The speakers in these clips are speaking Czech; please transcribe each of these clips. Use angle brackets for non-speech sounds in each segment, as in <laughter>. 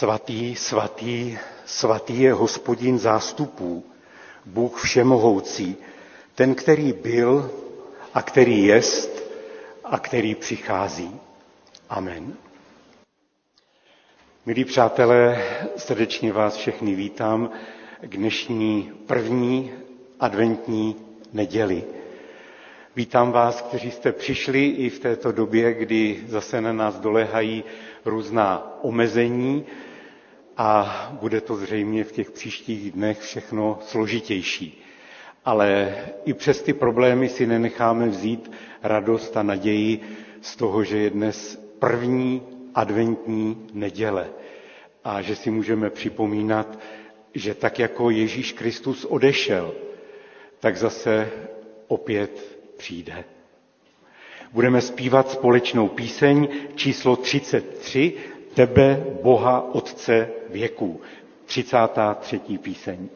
Svatý, svatý, svatý je hospodin zástupů, Bůh všemohoucí, ten, který byl a který jest a který přichází. Amen. Milí přátelé, srdečně vás všechny vítám k dnešní první adventní neděli. Vítám vás, kteří jste přišli i v této době, kdy zase na nás dolehají různá omezení a bude to zřejmě v těch příštích dnech všechno složitější. Ale i přes ty problémy si nenecháme vzít radost a naději z toho, že je dnes první adventní neděle a že si můžeme připomínat, že tak jako Ježíš Kristus odešel, tak zase opět přijde. Budeme zpívat společnou píseň číslo 33, Tebe, Boha, Otce věků. 33. píseň.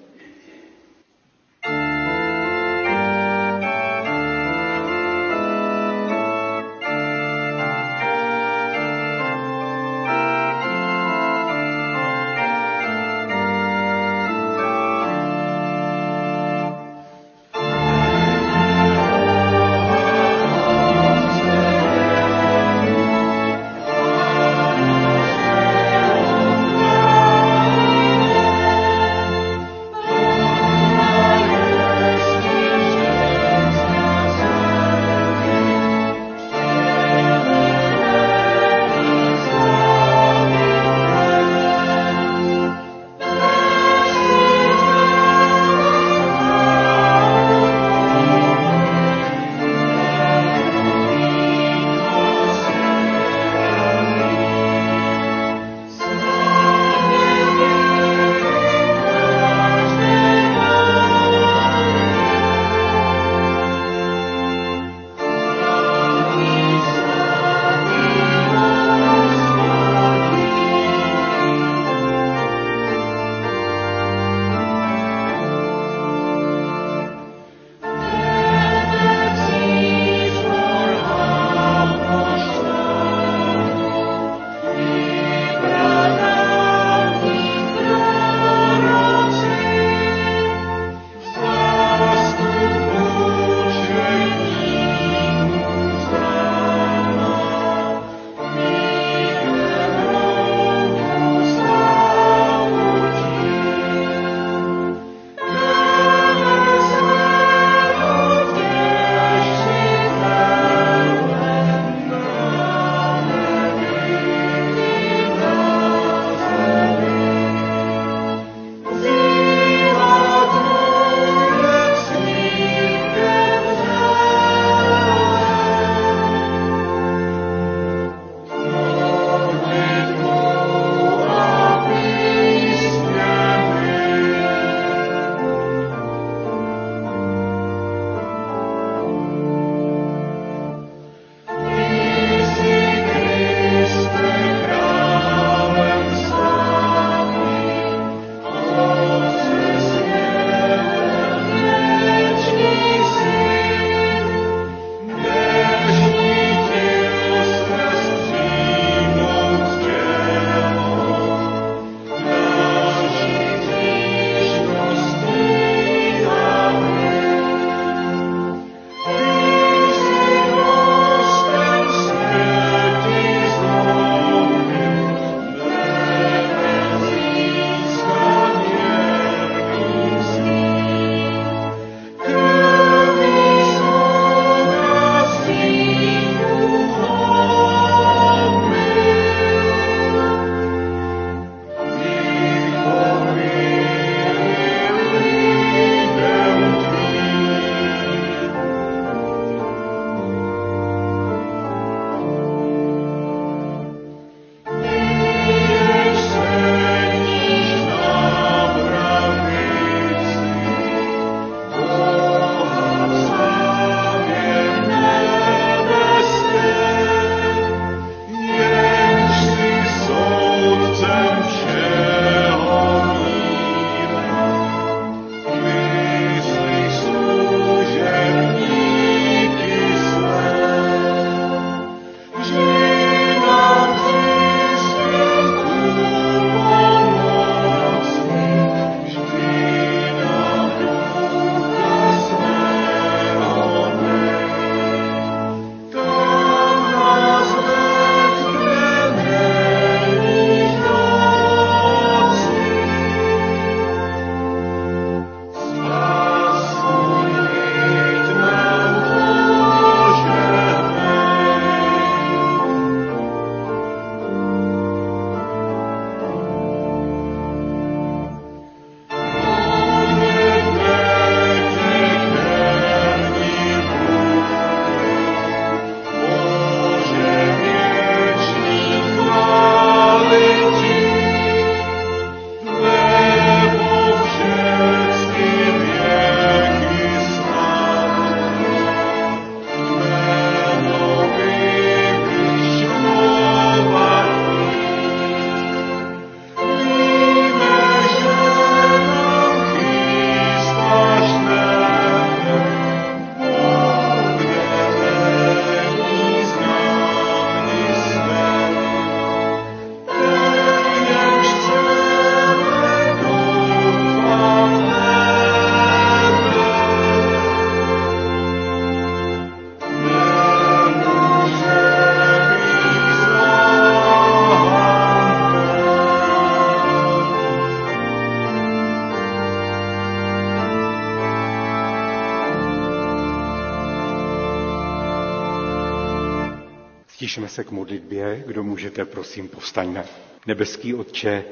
Modlitbě, kdo můžete, prosím, povstaňme. Nebeský Otče,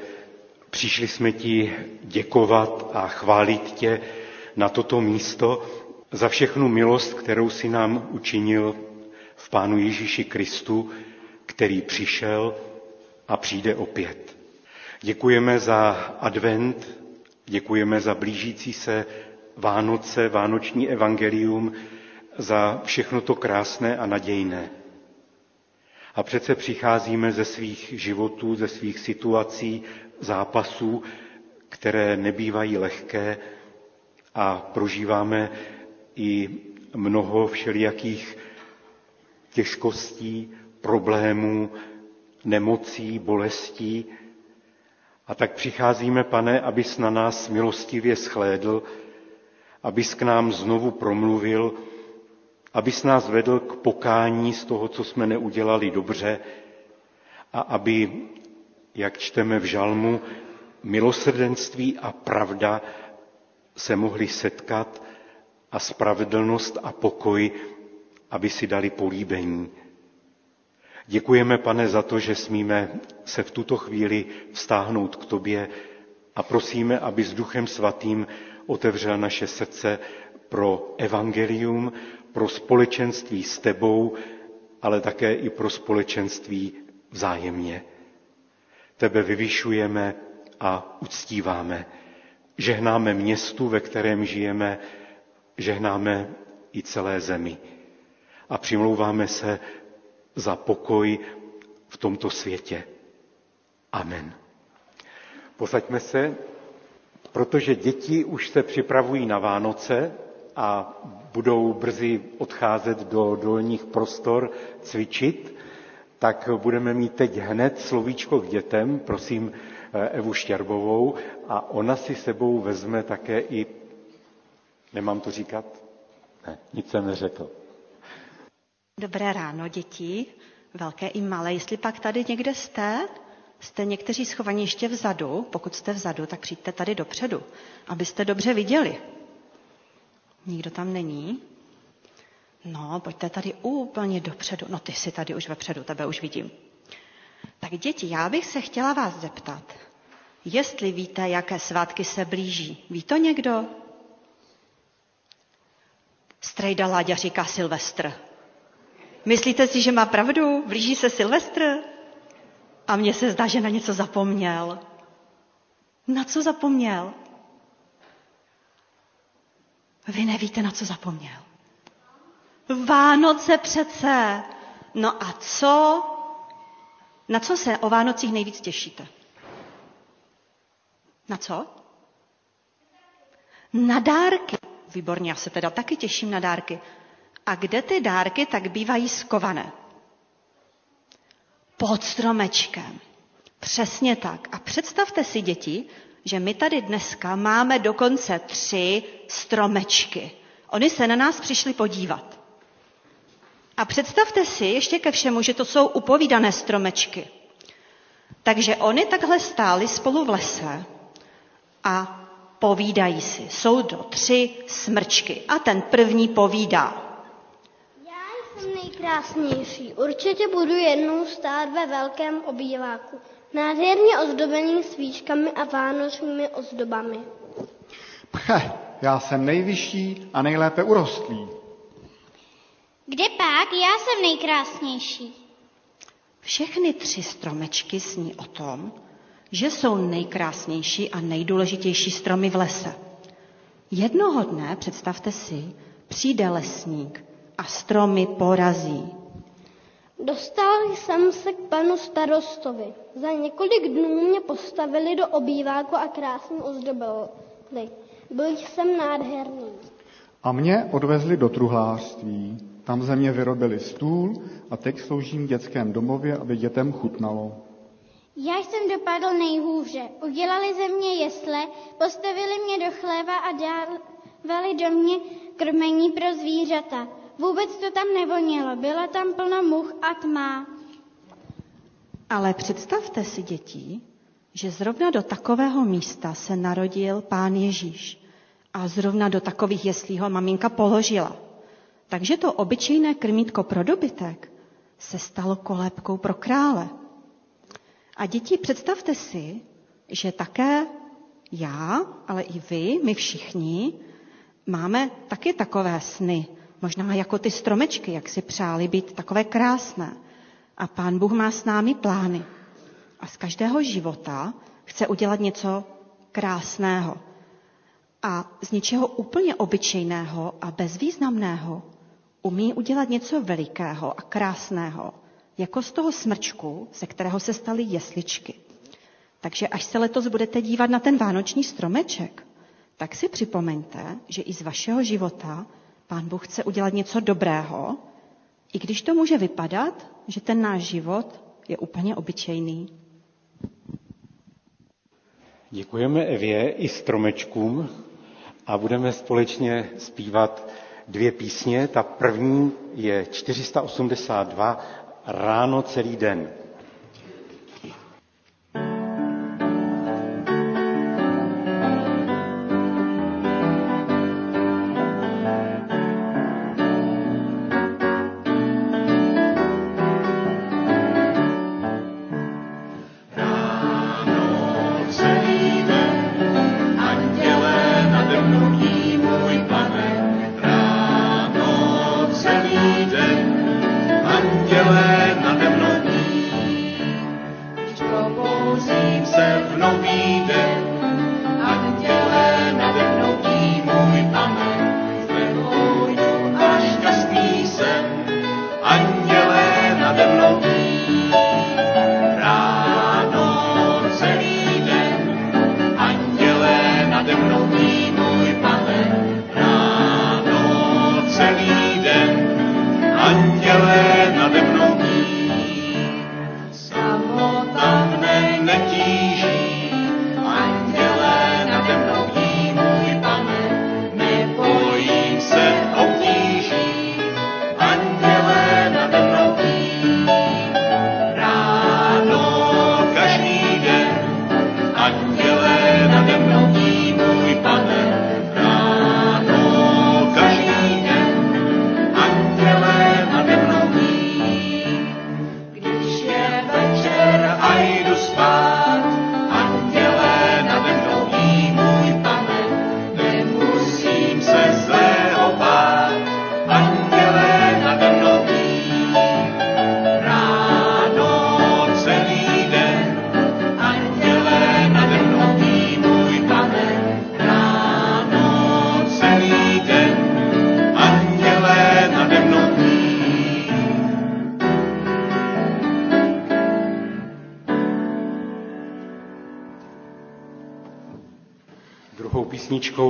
přišli jsme ti děkovat a chválit tě na toto místo za všechnu milost, kterou si nám učinil v Pánu Ježíši Kristu, který přišel a přijde opět. Děkujeme za advent, děkujeme za blížící se Vánoce, Vánoční evangelium, za všechno to krásné a nadějné. A přece přicházíme ze svých životů, ze svých situací, zápasů, které nebývají lehké a prožíváme i mnoho všelijakých těžkostí, problémů, nemocí, bolestí. A tak přicházíme, pane, abys na nás milostivě schlédl, abys k nám znovu promluvil, abys nás vedl k pokání z toho, co jsme neudělali dobře a aby, jak čteme v žalmu, milosrdenství a pravda se mohly setkat a spravedlnost a pokoj, aby si dali políbení. Děkujeme, pane, za to, že smíme se v tuto chvíli vztáhnout k tobě a prosíme, aby s Duchem Svatým otevřel naše srdce pro evangelium, pro společenství s tebou, ale také i pro společenství vzájemně. Tebe vyvyšujeme a uctíváme. Žehnáme městu, ve kterém žijeme, žehnáme i celé zemi. A přimlouváme se za pokoj v tomto světě. Amen. Posaďme se, protože děti už se připravují na Vánoce a budou brzy odcházet do dolních prostor cvičit, tak budeme mít teď hned slovíčko k dětem, prosím eh, Evu Štěrbovou, a ona si sebou vezme také i, nemám to říkat? Ne, nic jsem neřekl. Dobré ráno, děti, velké i malé. Jestli pak tady někde jste, jste někteří schovaní ještě vzadu, pokud jste vzadu, tak přijďte tady dopředu, abyste dobře viděli. Nikdo tam není? No, pojďte tady úplně dopředu. No, ty jsi tady už vepředu, tebe už vidím. Tak děti, já bych se chtěla vás zeptat, jestli víte, jaké svátky se blíží. Ví to někdo? Strejda Láďa říká Silvestr. Myslíte si, že má pravdu? Blíží se Silvestr? A mně se zdá, že na něco zapomněl. Na co zapomněl? Vy nevíte, na co zapomněl. Vánoce přece. No a co? Na co se o Vánocích nejvíc těšíte? Na co? Na dárky. Výborně, já se teda taky těším na dárky. A kde ty dárky tak bývají skované? Pod stromečkem. Přesně tak. A představte si, děti, že my tady dneska máme dokonce tři stromečky. Oni se na nás přišli podívat. A představte si ještě ke všemu, že to jsou upovídané stromečky. Takže oni takhle stáli spolu v lese a povídají si. Jsou to tři smrčky a ten první povídá. Já jsem nejkrásnější. Určitě budu jednou stát ve velkém obýváku. Nádherně ozdobený svíčkami a vánočními ozdobami. Pche, já jsem nejvyšší a nejlépe urostlý. Kde pak? Já jsem nejkrásnější. Všechny tři stromečky sní o tom, že jsou nejkrásnější a nejdůležitější stromy v lese. Jednoho dne, představte si, přijde lesník a stromy porazí. Dostal jsem se k panu starostovi. Za několik dnů mě postavili do obýváku a krásně ozdobili. Byl jsem nádherný. A mě odvezli do truhlářství. Tam ze mě vyrobili stůl a teď sloužím v dětském domově, aby dětem chutnalo. Já jsem dopadl nejhůře. Udělali ze mě jesle, postavili mě do chléva a dávali do mě krmení pro zvířata. Vůbec to tam nevonělo, byla tam plno much a tma. Ale představte si, děti, že zrovna do takového místa se narodil pán Ježíš a zrovna do takových jeslí ho maminka položila. Takže to obyčejné krmítko pro dobytek se stalo kolébkou pro krále. A děti, představte si, že také já, ale i vy, my všichni, máme taky takové sny, možná jako ty stromečky, jak si přáli být takové krásné. A pán Bůh má s námi plány. A z každého života chce udělat něco krásného. A z něčeho úplně obyčejného a bezvýznamného umí udělat něco velikého a krásného, jako z toho smrčku, ze kterého se staly jesličky. Takže až se letos budete dívat na ten vánoční stromeček, tak si připomeňte, že i z vašeho života Pán Bůh chce udělat něco dobrého, i když to může vypadat, že ten náš život je úplně obyčejný. Děkujeme Evě i stromečkům a budeme společně zpívat dvě písně. Ta první je 482 Ráno celý den.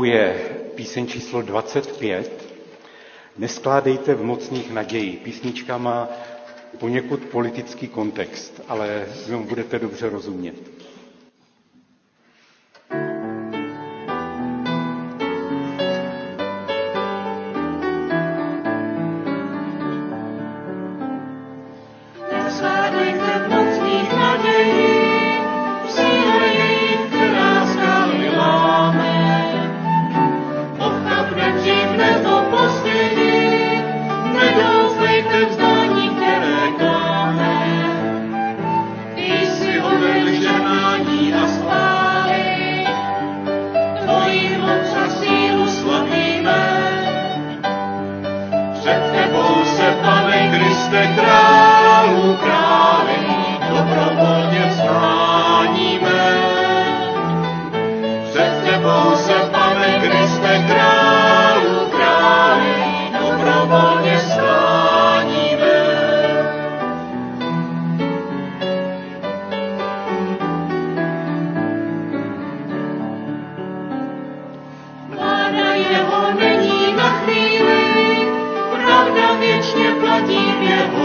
Je píseň číslo 25. Neskládejte v mocných naději. Písnička má poněkud politický kontext, ale budete dobře rozumět. niebo.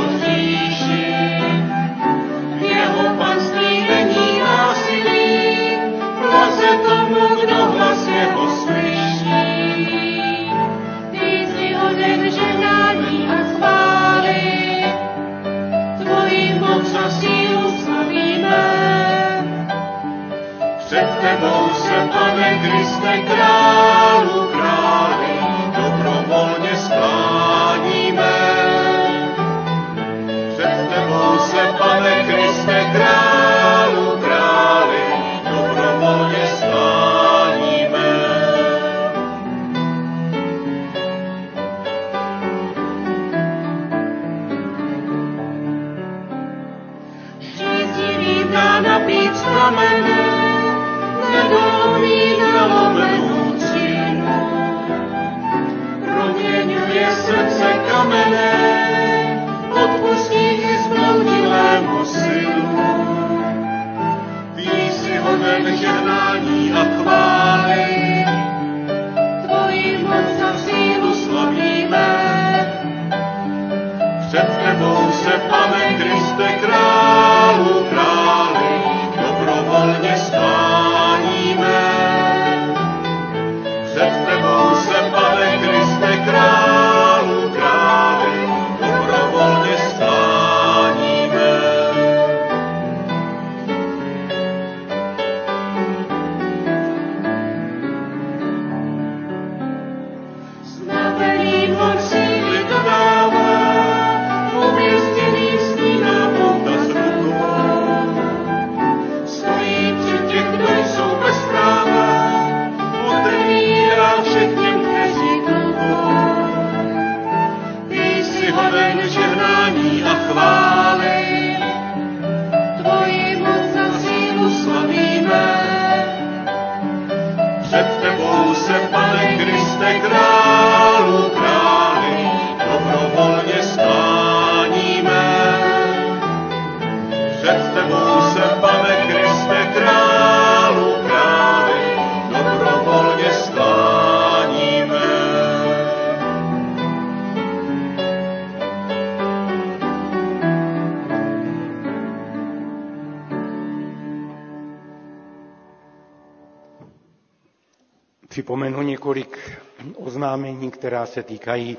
Která se týkají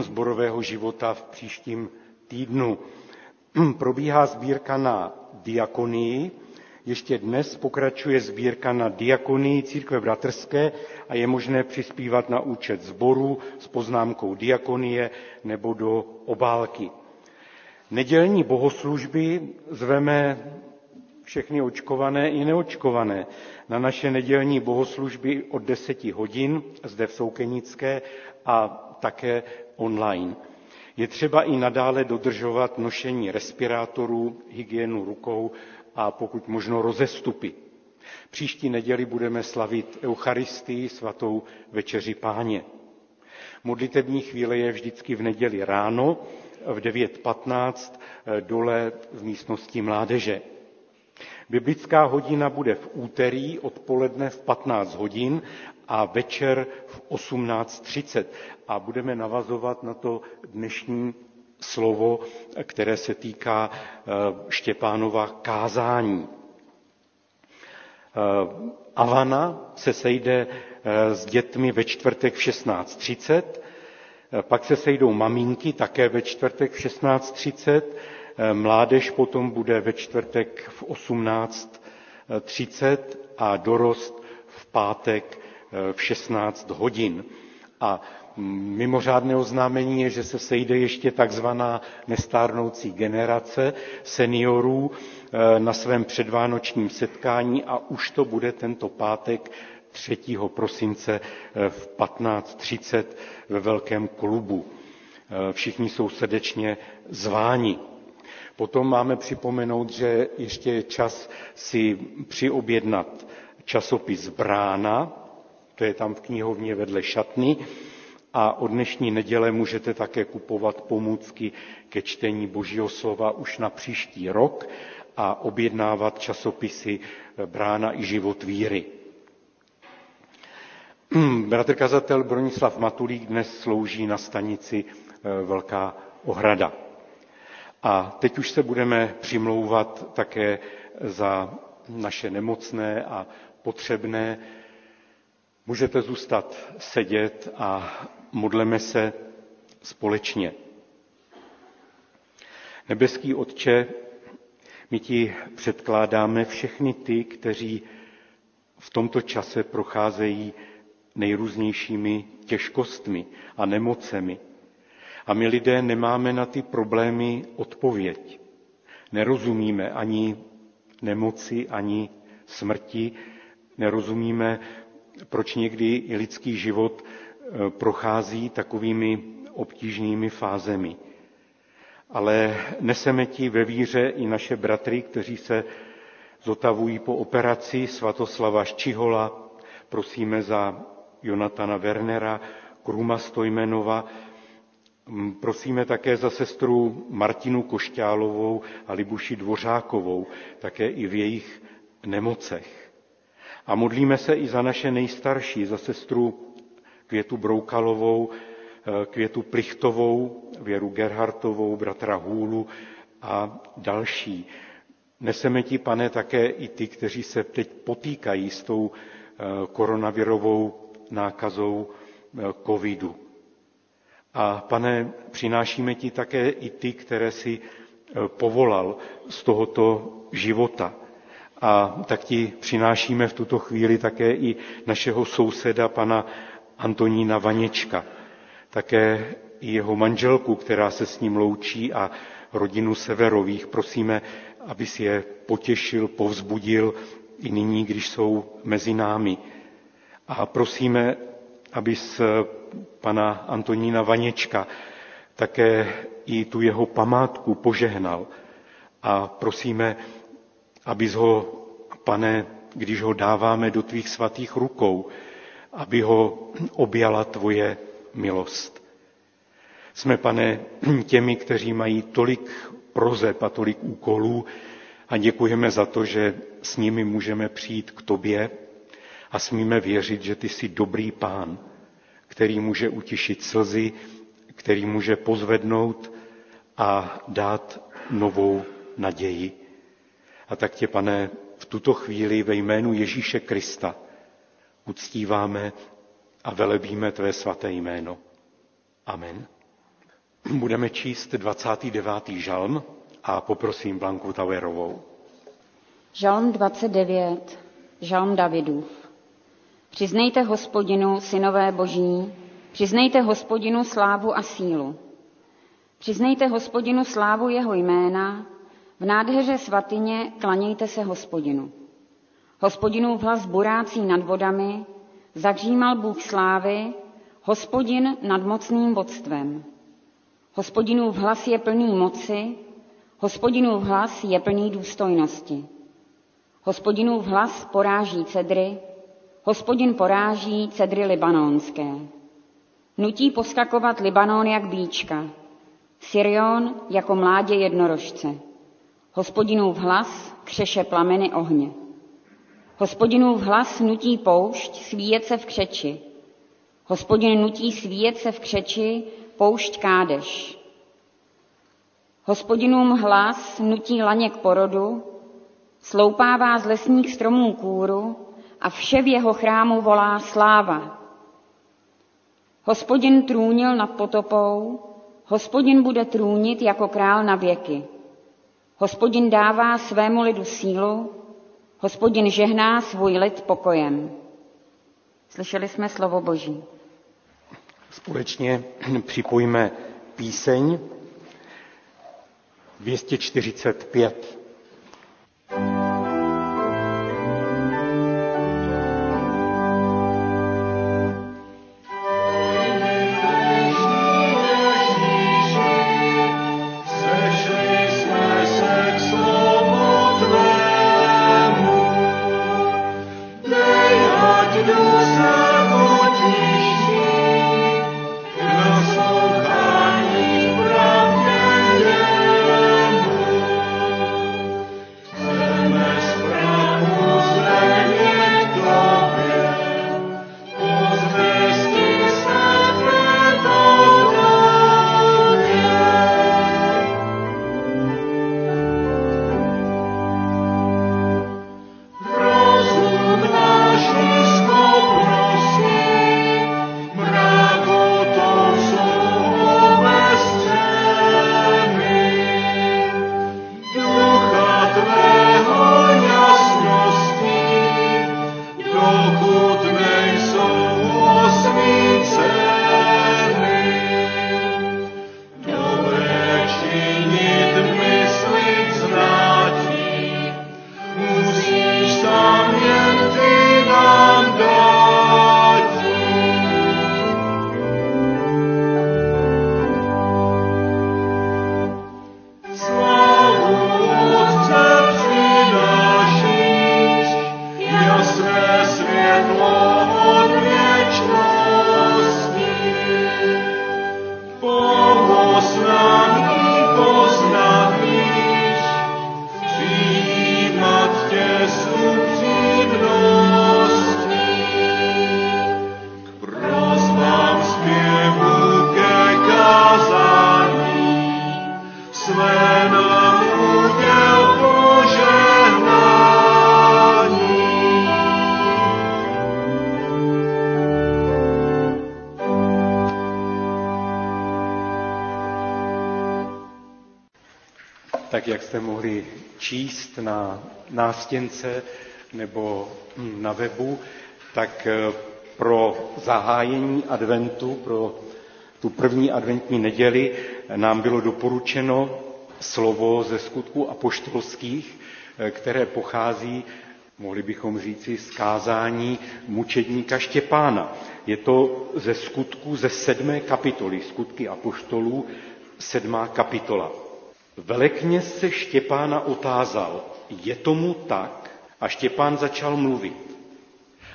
zborového života v příštím týdnu. Probíhá sbírka na diakonii, ještě dnes pokračuje sbírka na diakonii církve bratrské a je možné přispívat na účet sboru s poznámkou diakonie nebo do obálky. Nedělní bohoslužby zveme všechny očkované i neočkované na naše nedělní bohoslužby od 10 hodin zde v Soukenické a také online. Je třeba i nadále dodržovat nošení respirátorů, hygienu rukou a pokud možno rozestupy. Příští neděli budeme slavit Eucharistii, svatou večeři páně. Modlitební chvíle je vždycky v neděli ráno v 9.15 dole v místnosti mládeže. Biblická hodina bude v úterý odpoledne v 15 hodin a večer v 18.30 a budeme navazovat na to dnešní slovo, které se týká Štěpánova kázání. Avana se sejde s dětmi ve čtvrtek v 16.30, pak se sejdou maminky také ve čtvrtek v 16.30, mládež potom bude ve čtvrtek v 18.30 a dorost v pátek v 16 hodin. A mimořádné oznámení je, že se sejde ještě takzvaná nestárnoucí generace seniorů na svém předvánočním setkání a už to bude tento pátek 3. prosince v 15.30 ve velkém klubu. Všichni jsou srdečně zváni. Potom máme připomenout, že ještě je čas si přiobjednat časopis Brána, to je tam v knihovně vedle šatny, a od dnešní neděle můžete také kupovat pomůcky ke čtení Božího slova už na příští rok a objednávat časopisy Brána i život víry. <clears throat> Bratr kazatel Bronislav Matulík dnes slouží na stanici Velká Ohrada. A teď už se budeme přimlouvat také za naše nemocné a potřebné. Můžete zůstat sedět a modleme se společně. Nebeský Otče, my ti předkládáme všechny ty, kteří v tomto čase procházejí nejrůznějšími těžkostmi a nemocemi. A my lidé nemáme na ty problémy odpověď. Nerozumíme ani nemoci, ani smrti, nerozumíme, proč někdy i lidský život e, prochází takovými obtížnými fázemi. Ale neseme ti ve víře i naše bratry, kteří se zotavují po operaci Svatoslava Ščihola, prosíme za Jonatana Wernera, Kruma Stojmenova, prosíme také za sestru Martinu Košťálovou a Libuši Dvořákovou, také i v jejich nemocech. A modlíme se i za naše nejstarší, za sestru Květu Broukalovou, eh, Květu Plichtovou, Věru Gerhartovou, bratra Hůlu a další. Neseme ti, pane, také i ty, kteří se teď potýkají s tou eh, koronavirovou nákazou eh, covidu. A pane, přinášíme ti také i ty, které si povolal z tohoto života. A tak ti přinášíme v tuto chvíli také i našeho souseda, pana Antonína Vaněčka. Také i jeho manželku, která se s ním loučí a rodinu Severových. Prosíme, aby si je potěšil, povzbudil i nyní, když jsou mezi námi. A prosíme, aby z pana Antonína Vaněčka také i tu jeho památku požehnal. A prosíme, abys ho, pane, když ho dáváme do tvých svatých rukou, aby ho objala tvoje milost. Jsme, pane, těmi, kteří mají tolik prozeb a tolik úkolů a děkujeme za to, že s nimi můžeme přijít k tobě a smíme věřit, že ty jsi dobrý pán, který může utišit slzy, který může pozvednout a dát novou naději. A tak tě, pane, v tuto chvíli ve jménu Ježíše Krista uctíváme a velebíme tvé svaté jméno. Amen. Budeme číst 29. žalm a poprosím Blanku Tauerovou. Žalm 29, žalm Davidův. Přiznejte hospodinu, synové boží, přiznejte hospodinu slávu a sílu. Přiznejte hospodinu slávu jeho jména, v nádheře svatyně klanějte se hospodinu. Hospodinův hlas burácí nad vodami, zahřímal Bůh slávy, hospodin nad mocným bodstvem. Hospodinův hlas je plný moci, hospodinův hlas je plný důstojnosti. Hospodinův hlas poráží cedry, hospodin poráží cedry libanonské. Nutí poskakovat Libanon jak bíčka, Sirion jako mládě jednorožce. Hospodinův hlas křeše plameny ohně. Hospodinův hlas nutí poušť svíjet se v křeči. Hospodin nutí svíjet se v křeči poušť kádeš. Hospodinům hlas nutí laně k porodu, sloupává z lesních stromů kůru a vše v jeho chrámu volá sláva. Hospodin trůnil nad potopou, hospodin bude trůnit jako král na věky. Hospodin dává svému lidu sílu, hospodin žehná svůj lid pokojem. Slyšeli jsme slovo Boží. Společně <clears throat> připojíme píseň 245. nástěnce nebo na webu, tak eh, pro zahájení adventu, pro tu první adventní neděli nám bylo doporučeno slovo ze skutků apoštolských, eh, které pochází, mohli bychom říci, z kázání mučedníka Štěpána. Je to ze skutků ze sedmé kapitoly, skutky apoštolů, sedmá kapitola. Velekněz se Štěpána otázal, je tomu tak? A Štěpán začal mluvit.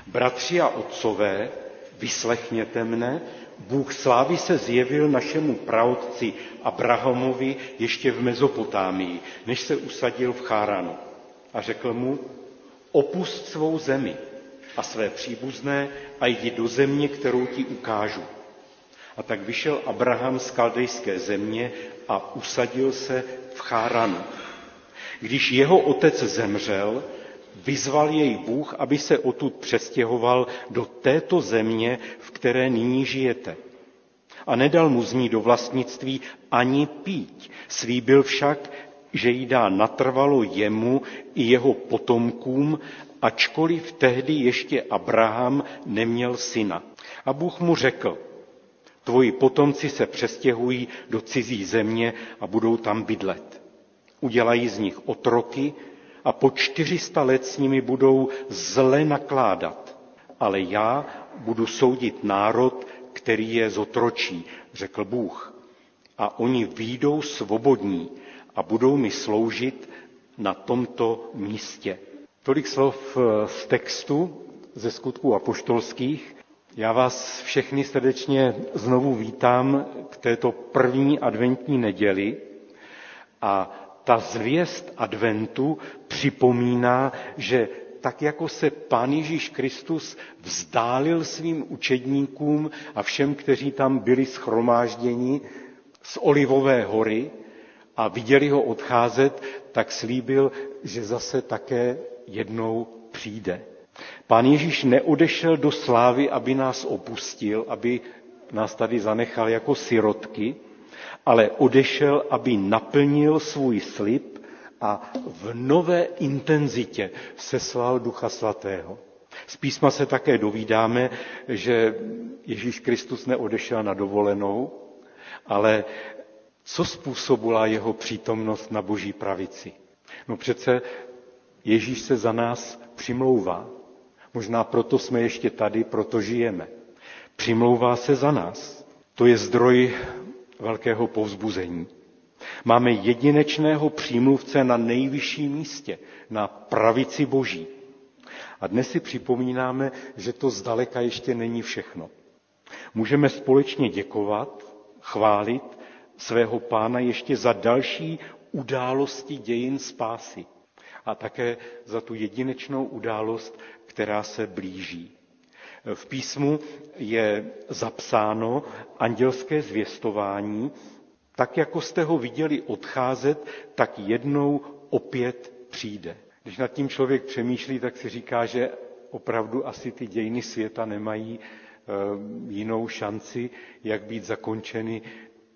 Bratři a otcové, vyslechněte mne, Bůh slávy se zjevil našemu praotci Abrahamovi ještě v Mezopotámii, než se usadil v Cháranu. A řekl mu, opust svou zemi a své příbuzné a jdi do země, kterou ti ukážu. A tak vyšel Abraham z kaldejské země a usadil se v Cháranu. Když jeho otec zemřel, vyzval jej Bůh, aby se odtud přestěhoval do této země, v které nyní žijete. A nedal mu z ní do vlastnictví ani pít. Slíbil však, že jí dá natrvalo jemu i jeho potomkům, ačkoliv tehdy ještě Abraham neměl syna. A Bůh mu řekl, tvoji potomci se přestěhují do cizí země a budou tam bydlet. Udělají z nich otroky a po 400 let s nimi budou zle nakládat. Ale já budu soudit národ, který je zotročí, řekl Bůh. A oni výjdou svobodní a budou mi sloužit na tomto místě. Tolik slov eh, z textu ze skutků apoštolských. Já vás všechny srdečně znovu vítám k této první adventní neděli a ta zvěst adventu připomíná, že tak jako se Pán Ježíš Kristus vzdálil svým učedníkům a všem, kteří tam byli schromážděni z Olivové hory a viděli ho odcházet, tak slíbil, že zase také jednou přijde. Pán Ježíš neodešel do slávy, aby nás opustil, aby nás tady zanechal jako sirotky, ale odešel, aby naplnil svůj slib a v nové intenzitě seslal Ducha Svatého. Z písma se také dovídáme, že Ježíš Kristus neodešel na dovolenou, ale co způsobila jeho přítomnost na boží pravici? No přece Ježíš se za nás přimlouvá. Možná proto jsme ještě tady, proto žijeme. Přimlouvá se za nás. To je zdroj velkého povzbuzení. Máme jedinečného přímluvce na nejvyšším místě, na pravici Boží. A dnes si připomínáme, že to zdaleka ještě není všechno. Můžeme společně děkovat, chválit svého pána ještě za další události dějin spásy a také za tu jedinečnou událost, která se blíží. V písmu je zapsáno andělské zvěstování, tak jako jste ho viděli odcházet, tak jednou opět přijde. Když nad tím člověk přemýšlí, tak si říká, že opravdu asi ty dějiny světa nemají eh, jinou šanci, jak být zakončeny,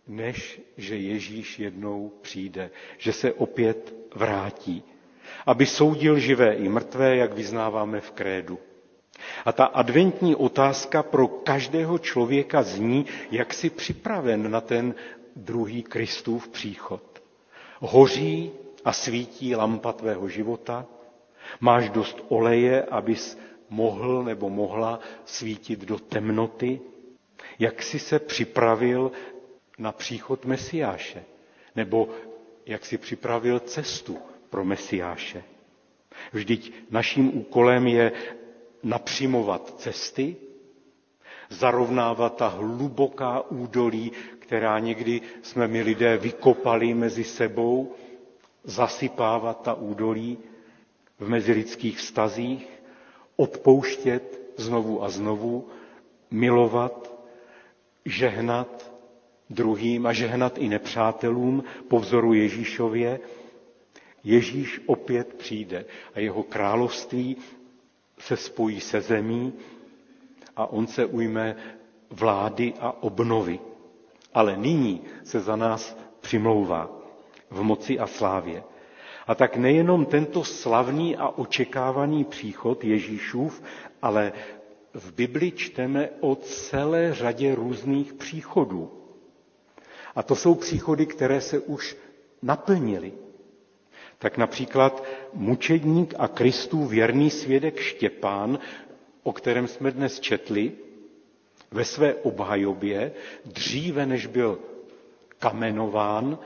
než že Ježíš jednou přijde, že se opět vrátí, aby soudil živé i mrtvé, jak vyznáváme v krédu. A ta adventní otázka pro každého člověka zní, jak si připraven na ten druhý Kristův příchod. Hoří a svítí lampa tvého života, máš dost oleje, abys mohl nebo mohla svítit do temnoty, jak jsi se připravil na příchod Mesiáše, nebo jak si připravil cestu pro Mesiáše. Vždyť naším úkolem je napřimovat cesty, zarovnávat ta hluboká údolí, která někdy jsme my lidé vykopali mezi sebou, zasypávat ta údolí v mezilidských vztazích, odpouštět znovu a znovu, milovat, žehnat druhým a žehnat i nepřátelům po vzoru Ježíšově. Ježíš opět přijde a jeho království se spojí se zemí a on se ujme vlády a obnovy. Ale nyní se za nás přimlouvá. v moci a slávě. A tak nejenom tento slavný a očekávaný příchod Ježíšův, ale v Bibli čteme o celé řadě různých příchodů. A to jsou příchody, které se už naplnily. Tak například mučedník a Kristův věrný svědek Štěpán, o kterém jsme dnes četli, ve své obhajobě, dříve než byl kamenován,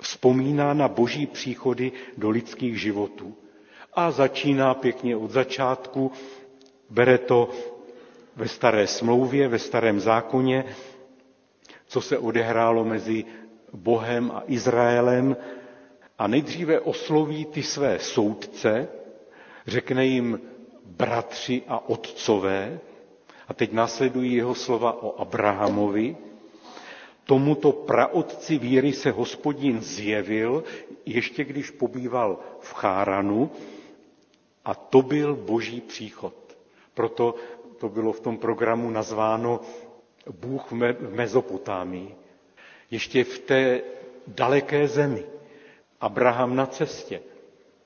vzpomíná na boží příchody do lidských životů. A začíná pěkně od začátku, bere to ve staré smlouvě, ve starém zákoně, co se odehrálo mezi Bohem a Izraelem a nejdříve osloví ty své soudce, řekne jim bratři a otcové, a teď následují jeho slova o Abrahamovi, Tomuto praotci víry se hospodin zjevil, ještě když pobýval v Cháranu, a to byl boží příchod. Proto to bylo v tom programu nazváno Bůh v Mezopotámii. Ještě v té daleké zemi. Abraham na cestě.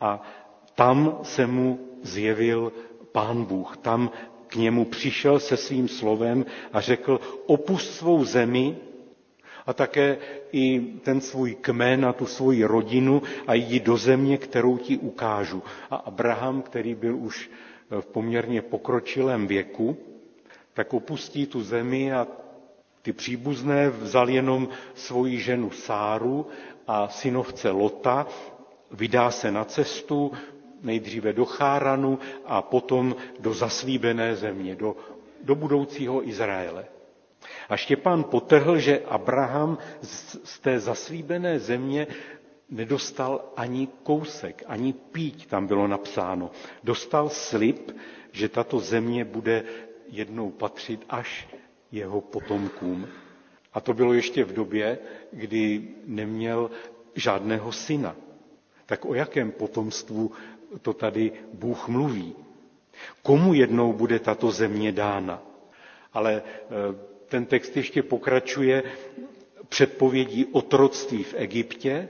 A tam se mu zjevil pán Bůh. Tam k němu přišel se svým slovem a řekl, opust svou zemi a také i ten svůj kmen a tu svoji rodinu a jdi do země, kterou ti ukážu. A Abraham, který byl už v poměrně pokročilém věku, tak opustí tu zemi a ty příbuzné vzal jenom svoji ženu Sáru a synovce Lota, vydá se na cestu, nejdříve do Cháranu a potom do zaslíbené země, do, do budoucího Izraele. A Štěpán potrhl, že Abraham z té zaslíbené země nedostal ani kousek, ani píť tam bylo napsáno. Dostal slib, že tato země bude jednou patřit až jeho potomkům. A to bylo ještě v době, kdy neměl žádného syna. Tak o jakém potomstvu to tady Bůh mluví? Komu jednou bude tato země dána? Ale eh, ten text ještě pokračuje předpovědí otroctví v Egyptě,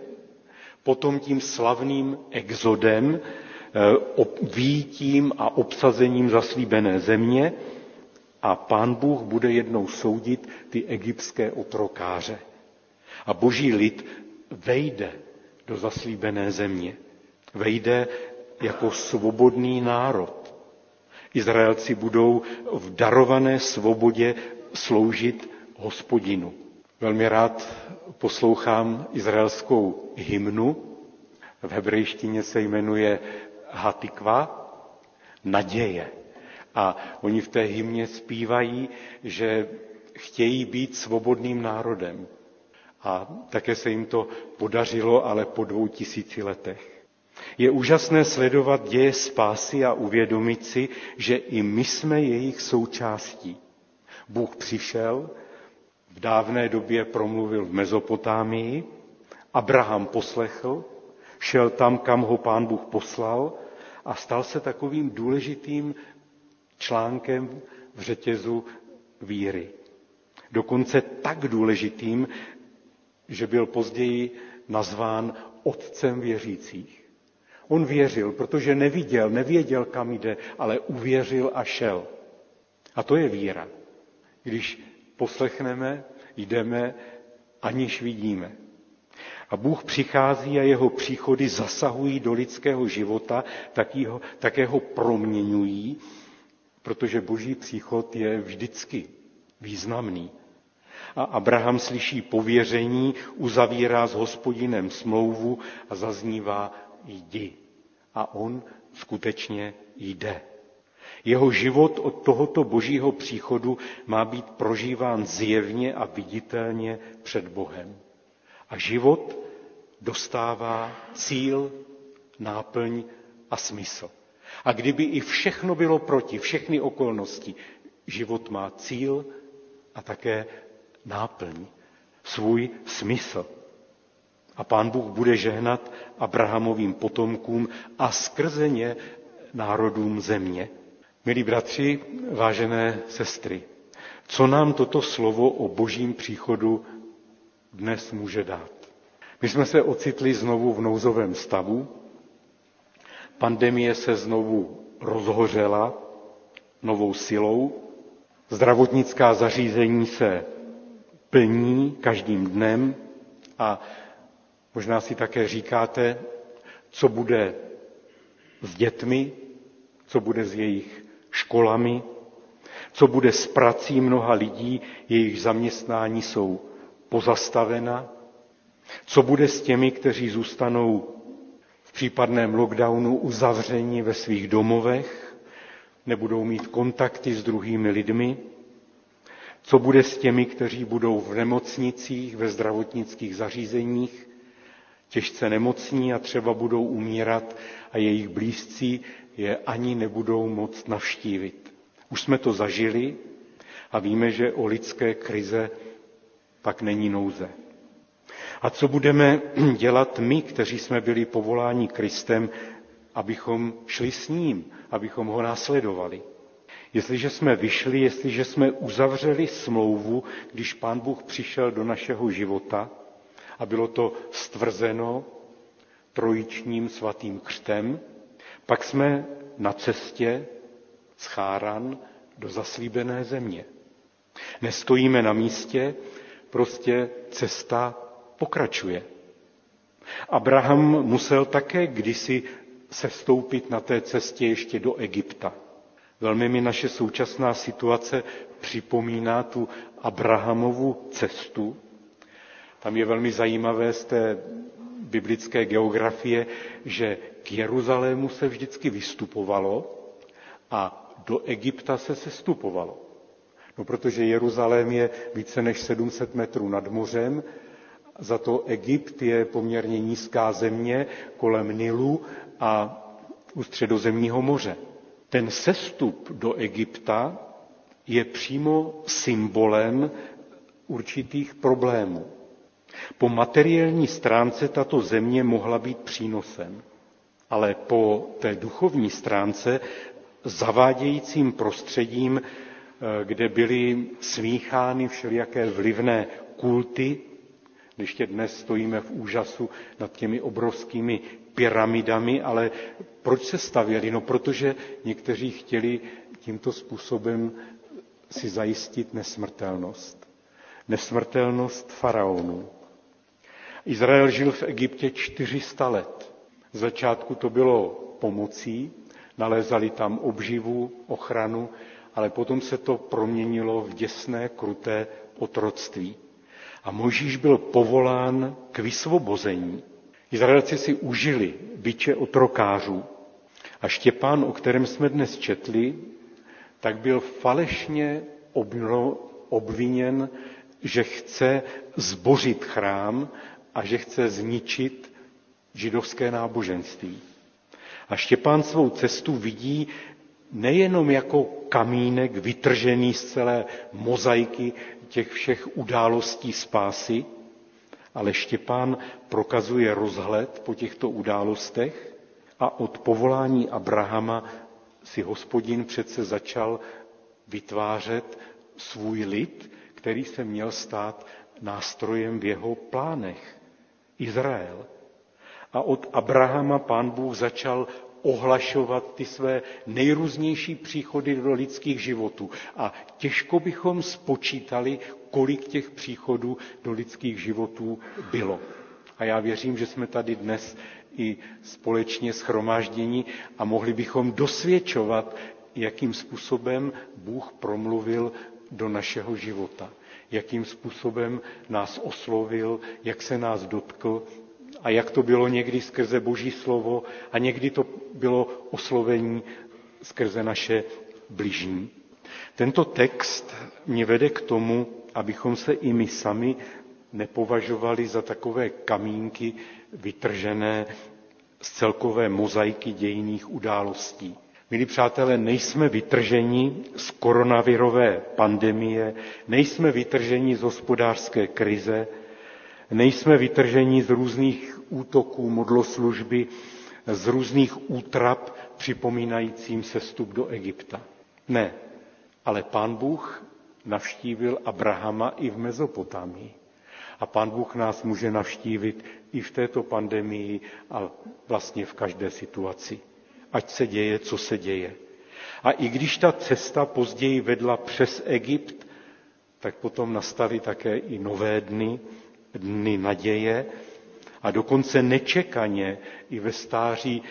potom tím slavným exodem, eh, výjitím a obsazením zaslíbené země a pán Bůh bude jednou soudit ty egyptské otrokáře. A boží lid vejde do zaslíbené země. Vejde jako svobodný národ. Izraelci budou v darované svobodě sloužit hospodinu. Velmi rád poslouchám izraelskou hymnu. V hebrejštině se jmenuje Hatikva, naděje. A oni v té hymně zpívají, že chtějí být svobodným národem. A také se jim to podařilo, ale po dvou tisíci letech. Je úžasné sledovat děje spásy a uvědomit si, že i my jsme jejich součástí. Bůh přišel, v dávné době promluvil v Mezopotámii, Abraham poslechl, šel tam, kam ho pán Bůh poslal a stal se takovým důležitým článkem v řetězu víry. Dokonce tak důležitým, že byl později nazván otcem věřících. On věřil, protože neviděl, nevěděl, kam jde, ale uvěřil a šel. A to je víra když poslechneme, jdeme, aniž vidíme. A Bůh přichází a jeho příchody zasahují do lidského života, taky ho, také ho proměňují, protože boží příchod je vždycky významný. A Abraham slyší pověření, uzavírá s hospodinem smlouvu a zaznívá jdi. A on skutečně jde. Jeho život od tohoto božího příchodu má být prožíván zjevně a viditelně před Bohem. A život dostává cíl, náplň a smysl. A kdyby i všechno bylo proti, všechny okolnosti, život má cíl a také náplň, svůj smysl. A pán Bůh bude žehnat Abrahamovým potomkům a skrze ně národům země. Milí bratři, vážené sestry, co nám toto slovo o božím příchodu dnes může dát? My jsme se ocitli znovu v nouzovém stavu, pandemie se znovu rozhořela novou silou, zdravotnická zařízení se plní každým dnem. A možná si také říkáte, co bude s dětmi, co bude s jejich školami, co bude s prací mnoha lidí, jejich zaměstnání jsou pozastavena, co bude s těmi, kteří zůstanou případném lockdownu uzavření ve svých domovech, nebudou mít kontakty s druhými lidmi, co bude s těmi, kteří budou v nemocnicích, ve zdravotnických zařízeních, těžce nemocní a třeba budou umírat a jejich blízcí je ani nebudou moc navštívit. Už jsme to zažili a víme, že o lidské krize pak není nouze. A co budeme <clears throat> dělat my, kteří jsme byli povoláni Kristem, abychom šli s ním, abychom ho následovali? Jestliže jsme vyšli, jestliže jsme uzavřeli smlouvu, když Pán Bůh přišel do našeho života a bylo to stvrzeno trojičním svatým křtem, pak jsme na cestě z Cháran do zaslíbené země. Nestojíme na místě, prostě cesta pokračuje. Abraham musel také kdysi se vstoupit na té cestě ještě do Egypta. Velmi mi naše současná situace připomíná tu Abrahamovu cestu. Tam je velmi zajímavé z té biblické geografie, že k Jeruzalému se vždycky vystupovalo a do Egypta se sestupovalo. No, protože Jeruzalém je více než 700 metrů nad mořem, za to Egypt je poměrně nízká země kolem Nilu a u středozemního moře. Ten sestup do Egypta je přímo symbolem určitých problémů. Po materiální stránce tato země mohla být přínosem, ale po té duchovní stránce zavádějícím prostředím, eh, kde byly smíchány všelijaké vlivné kulty, ještě dnes stojíme v úžasu nad těmi obrovskými pyramidami, ale proč se stavěli? No protože někteří chtěli tímto způsobem si zajistit nesmrtelnost. Nesmrtelnost faraonů. Izrael žil v Egyptě 400 let. Z začátku to bylo pomocí, nalézali tam obživu, ochranu, ale potom se to proměnilo v děsné, kruté otroctví. A Možíš byl povolán k vysvobození. Izraelci si užili byče otrokářů. A Štěpán, o kterém jsme dnes četli, tak byl falešně obviněn, že chce zbořit chrám a že chce zničit židovské náboženství. A Štěpán svou cestu vidí nejenom jako kamínek vytržený z celé mozaiky těch všech událostí spásy, ale Štěpán prokazuje rozhled po těchto událostech a od povolání Abrahama si hospodin přece začal vytvářet svůj lid, který se měl stát nástrojem v jeho plánech. Izrael. A od Abrahama pán Bůh začal ohlašovat ty své nejrůznější příchody do lidských životů. A těžko bychom spočítali, kolik těch příchodů do lidských životů bylo. A já věřím, že jsme tady dnes i společně schromáždění a mohli bychom dosvědčovat, jakým způsobem Bůh promluvil do našeho života, jakým způsobem nás oslovil, jak se nás dotkl a jak to bylo někdy skrze Boží slovo a někdy to bylo oslovení skrze naše bližní. Tento text mě vede k tomu, abychom se i my sami nepovažovali za takové kamínky vytržené z celkové mozaiky dějných událostí. Milí přátelé, nejsme vytrženi z koronavirové pandemie, nejsme vytrženi z hospodářské krize, nejsme vytrženi z různých útoků modloslužby, z různých útrap připomínajícím sestup do Egypta. Ne, ale pán Bůh navštívil Abrahama i v Mezopotámii. A pán Bůh nás může navštívit i v této pandemii a vlastně v každé situaci. Ať se děje, co se děje. A i když ta cesta později vedla přes Egypt, tak potom nastaly také i nové dny, dny naděje a dokonce nečekaně i ve stáří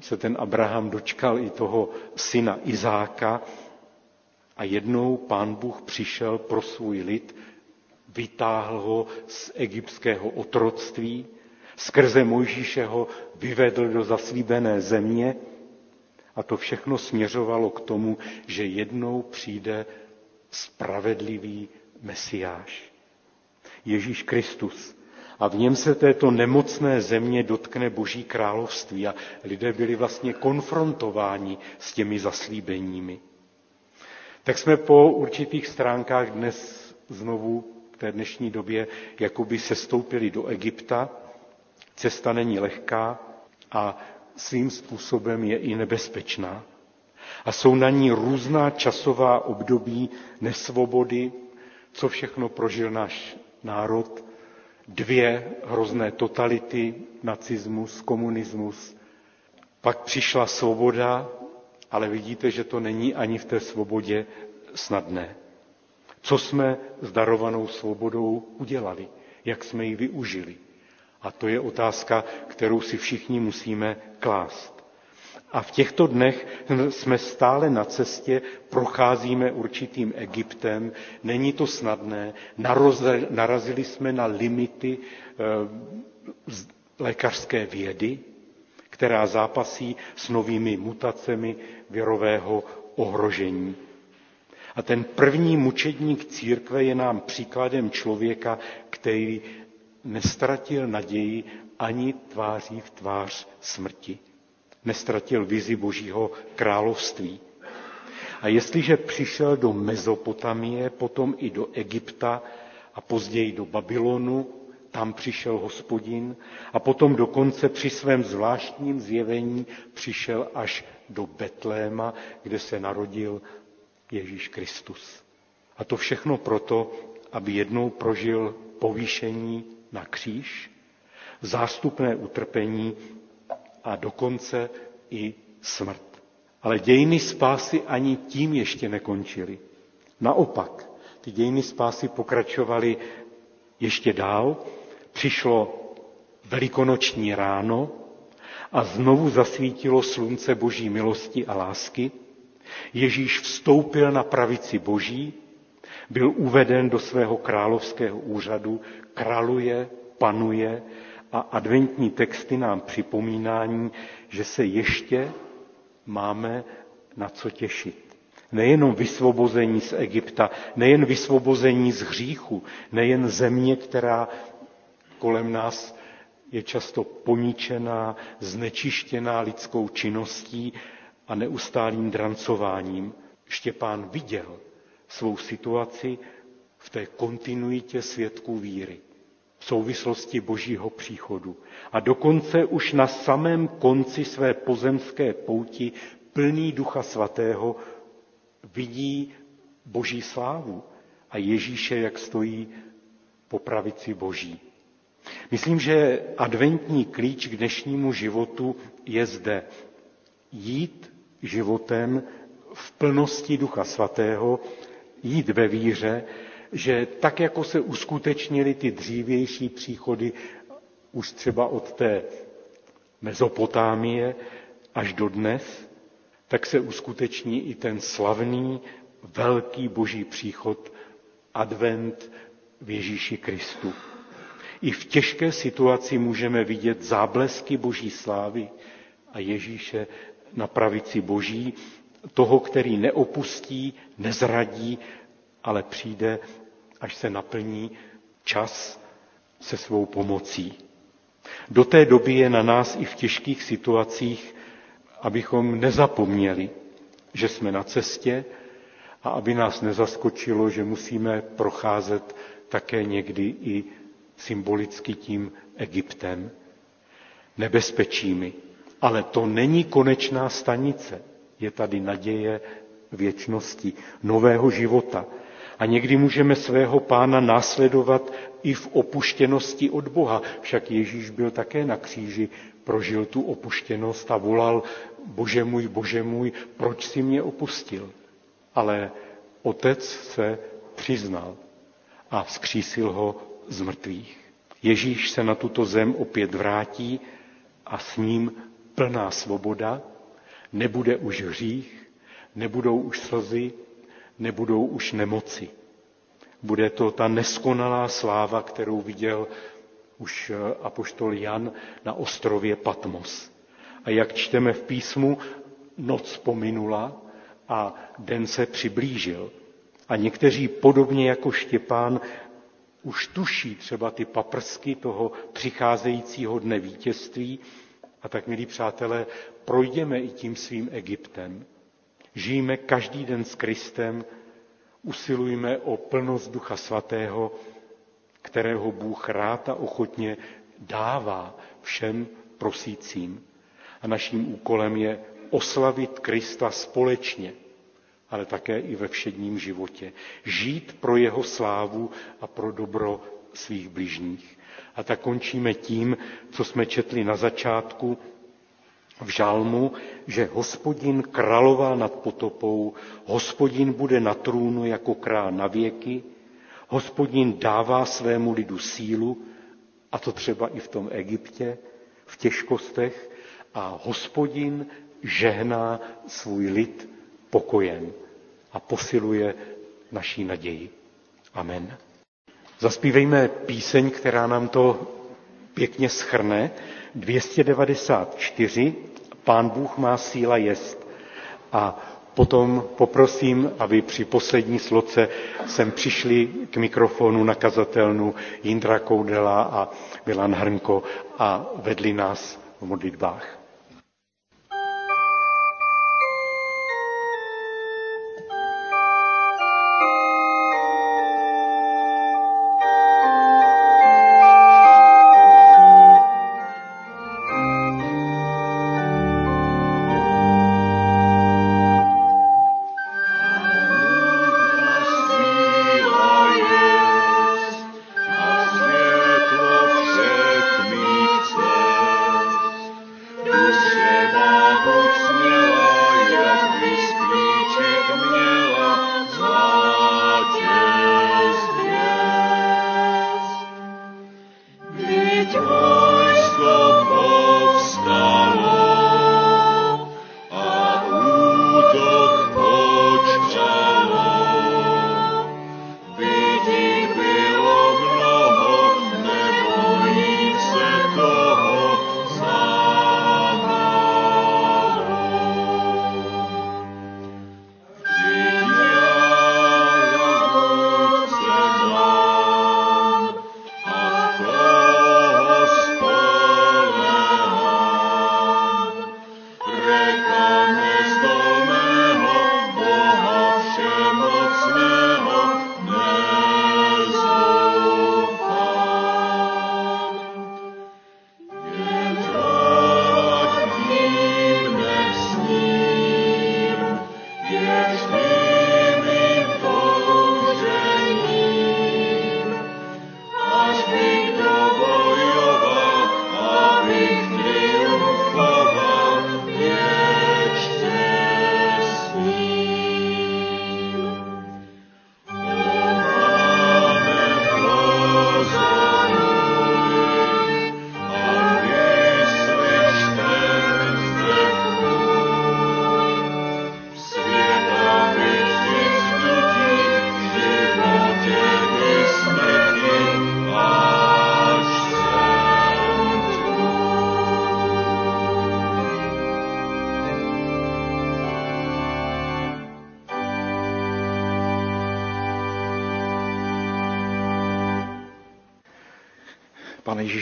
se ten Abraham dočkal i toho syna Izáka a jednou pán Bůh přišel pro svůj lid, vytáhl ho z egyptského otroctví, skrze Mojžíše ho vyvedl do zaslíbené země a to všechno směřovalo k tomu, že jednou přijde spravedlivý mesiáš. Ježíš Kristus. A v něm se této nemocné země dotkne Boží království a lidé byli vlastně konfrontováni s těmi zaslíbeními. Tak jsme po určitých stránkách dnes znovu v té dnešní době jakoby se stoupili do Egypta. Cesta není lehká a svým způsobem je i nebezpečná. A jsou na ní různá časová období nesvobody, co všechno prožil náš národ, dvě hrozné totality, nacismus, komunismus. Pak přišla svoboda, ale vidíte, že to není ani v té svobodě snadné. Co jsme s darovanou svobodou udělali? Jak jsme ji využili? A to je otázka, kterou si všichni musíme klást. A v těchto dnech jsme stále na cestě, procházíme určitým Egyptem, není to snadné, narazili jsme na limity eh, lékařské vědy, která zápasí s novými mutacemi virového ohrožení. A ten první mučedník církve je nám příkladem člověka, který nestratil naději ani tváří v tvář smrti. Nestratil vizi Božího království. A jestliže přišel do Mezopotamie, potom i do Egypta a později do Babylonu, tam přišel hospodin a potom dokonce při svém zvláštním zjevení přišel až do Betléma, kde se narodil Ježíš Kristus. A to všechno proto, aby jednou prožil povýšení na kříž, zástupné utrpení a dokonce i smrt. Ale dějiny spásy ani tím ještě nekončily. Naopak, ty dějiny spásy pokračovaly ještě dál. Přišlo velikonoční ráno a znovu zasvítilo slunce boží milosti a lásky. Ježíš vstoupil na pravici boží, byl uveden do svého královského úřadu, kraluje, panuje a adventní texty nám připomínání, že se ještě máme na co těšit. Nejenom vysvobození z Egypta, nejen vysvobození z hříchu, nejen země, která kolem nás je často poničená, znečištěná lidskou činností a neustálým drancováním. Štěpán viděl svou situaci v té kontinuitě svědků víry souvislosti božího příchodu. A dokonce už na samém konci své pozemské pouti plný ducha svatého vidí boží slávu a Ježíše, jak stojí po pravici boží. Myslím, že adventní klíč k dnešnímu životu je zde jít životem v plnosti Ducha Svatého, jít ve víře, že tak, jako se uskutečnily ty dřívější příchody už třeba od té Mezopotámie až do dnes, tak se uskuteční i ten slavný, velký boží příchod, advent v Ježíši Kristu. I v těžké situaci můžeme vidět záblesky boží slávy a Ježíše na pravici boží, toho, který neopustí, nezradí, ale přijde, až se naplní čas se svou pomocí. Do té doby je na nás i v těžkých situacích, abychom nezapomněli, že jsme na cestě a aby nás nezaskočilo, že musíme procházet také někdy i symbolicky tím Egyptem, nebezpečími. Ale to není konečná stanice. Je tady naděje věčnosti, nového života. A někdy můžeme svého pána následovat i v opuštěnosti od Boha. Však Ježíš byl také na kříži, prožil tu opuštěnost a volal, bože můj, bože můj, proč si mě opustil? Ale otec se přiznal a vzkřísil ho z mrtvých. Ježíš se na tuto zem opět vrátí a s ním plná svoboda, nebude už hřích, nebudou už slzy, nebudou už nemoci. Bude to ta neskonalá sláva, kterou viděl už eh, apoštol Jan na ostrově Patmos. A jak čteme v písmu, noc pominula a den se přiblížil. A někteří podobně jako Štěpán už tuší třeba ty paprsky toho přicházejícího dne vítězství. A tak, milí přátelé, projdeme i tím svým Egyptem. Žijeme každý den s Kristem, usilujme o plnost Ducha Svatého, kterého Bůh rád a ochotně dává všem prosícím. A naším úkolem je oslavit Krista společně, ale také i ve všedním životě. Žít pro jeho slávu a pro dobro svých bližních. A tak končíme tím, co jsme četli na začátku v žalmu, že hospodin královal nad potopou, hospodin bude na trůnu jako král na věky, hospodin dává svému lidu sílu, a to třeba i v tom Egyptě, v těžkostech, a hospodin žehná svůj lid pokojem a posiluje naší naději. Amen. Zaspívejme píseň, která nám to pěkně schrne. 294. Pán Bůh má síla jest. A potom poprosím, aby při poslední sloce sem přišli k mikrofonu nakazatelnu Jindra Koudela a Milan Hrnko a vedli nás v modlitbách.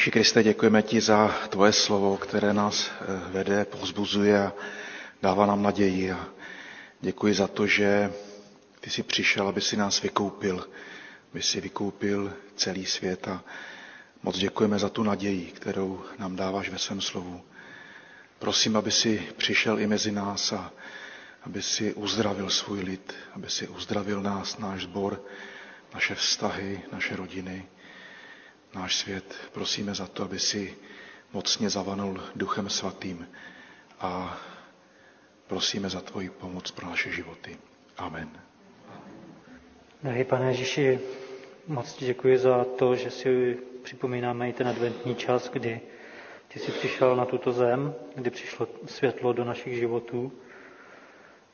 Ježíši Kriste, děkujeme ti za tvoje slovo, které nás eh, vede, povzbuzuje a dává nám naději. A děkuji za to, že ty jsi přišel, aby si nás vykoupil, aby si vykoupil celý svět a moc děkujeme za tu naději, kterou nám dáváš ve svém slovu. Prosím, aby si přišel i mezi nás a aby si uzdravil svůj lid, aby si uzdravil nás, náš sbor, naše vztahy, naše rodiny, náš svět. Prosíme za to, aby si mocně zavanul Duchem Svatým a prosíme za tvoji pomoc pro naše životy. Amen. Drahý pane Ježíši, moc ti děkuji za to, že si připomínáme i ten adventní čas, kdy ty jsi přišel na tuto zem, kdy přišlo světlo do našich životů.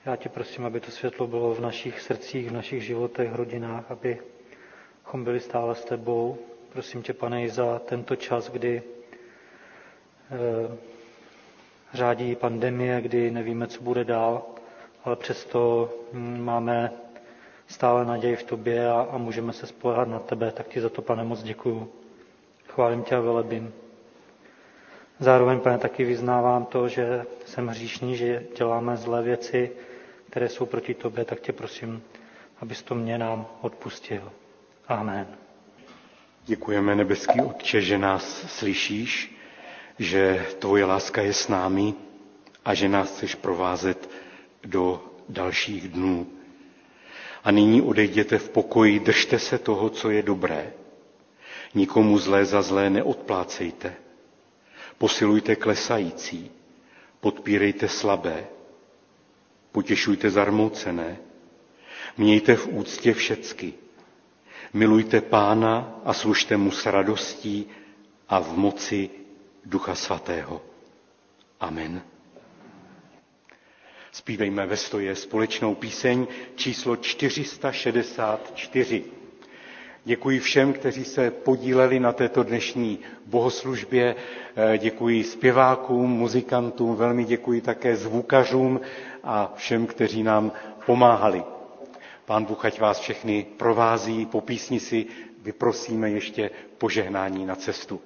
Já tě prosím, aby to světlo bylo v našich srdcích, v našich životech, rodinách, abychom byli stále s tebou. Prosím tě, pane, i za tento čas, kdy eh, řádí pandemie, kdy nevíme, co bude dál, ale přesto hm, máme stále naději v tobě a, a můžeme se spolehat na tebe, tak ti za to, pane, moc děkuju. Chválím tě a velebím. Zároveň, pane, taky vyznávám to, že jsem hříšný, že děláme zlé věci, které jsou proti tobě, tak tě prosím, abys to mě nám odpustil. Amen. Děkujeme, nebeský Otče, že nás slyšíš, že tvoje láska je s námi a že nás chceš provázet do dalších dnů. A nyní odejděte v pokoji, držte se toho, co je dobré. Nikomu zlé za zlé neodplácejte. Posilujte klesající, podpírejte slabé, potěšujte zarmoucené, mějte v úctě všecky. Milujte pána a služte mu s radostí a v moci Ducha Svatého. Amen. Spívejme ve stoje společnou píseň číslo 464. Děkuji všem, kteří se podíleli na této dnešní bohoslužbě. Děkuji zpěvákům, muzikantům, velmi děkuji také zvukařům a všem, kteří nám pomáhali. Pán Bůh ať vás všechny provází, po písni si vyprosíme ještě požehnání na cestu.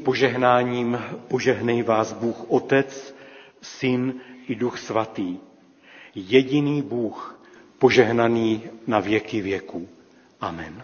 Požehnáním požehnej vás Bůh Otec, Syn i Duch Svatý. Jediný Bůh, požehnaný na věky věků. Amen.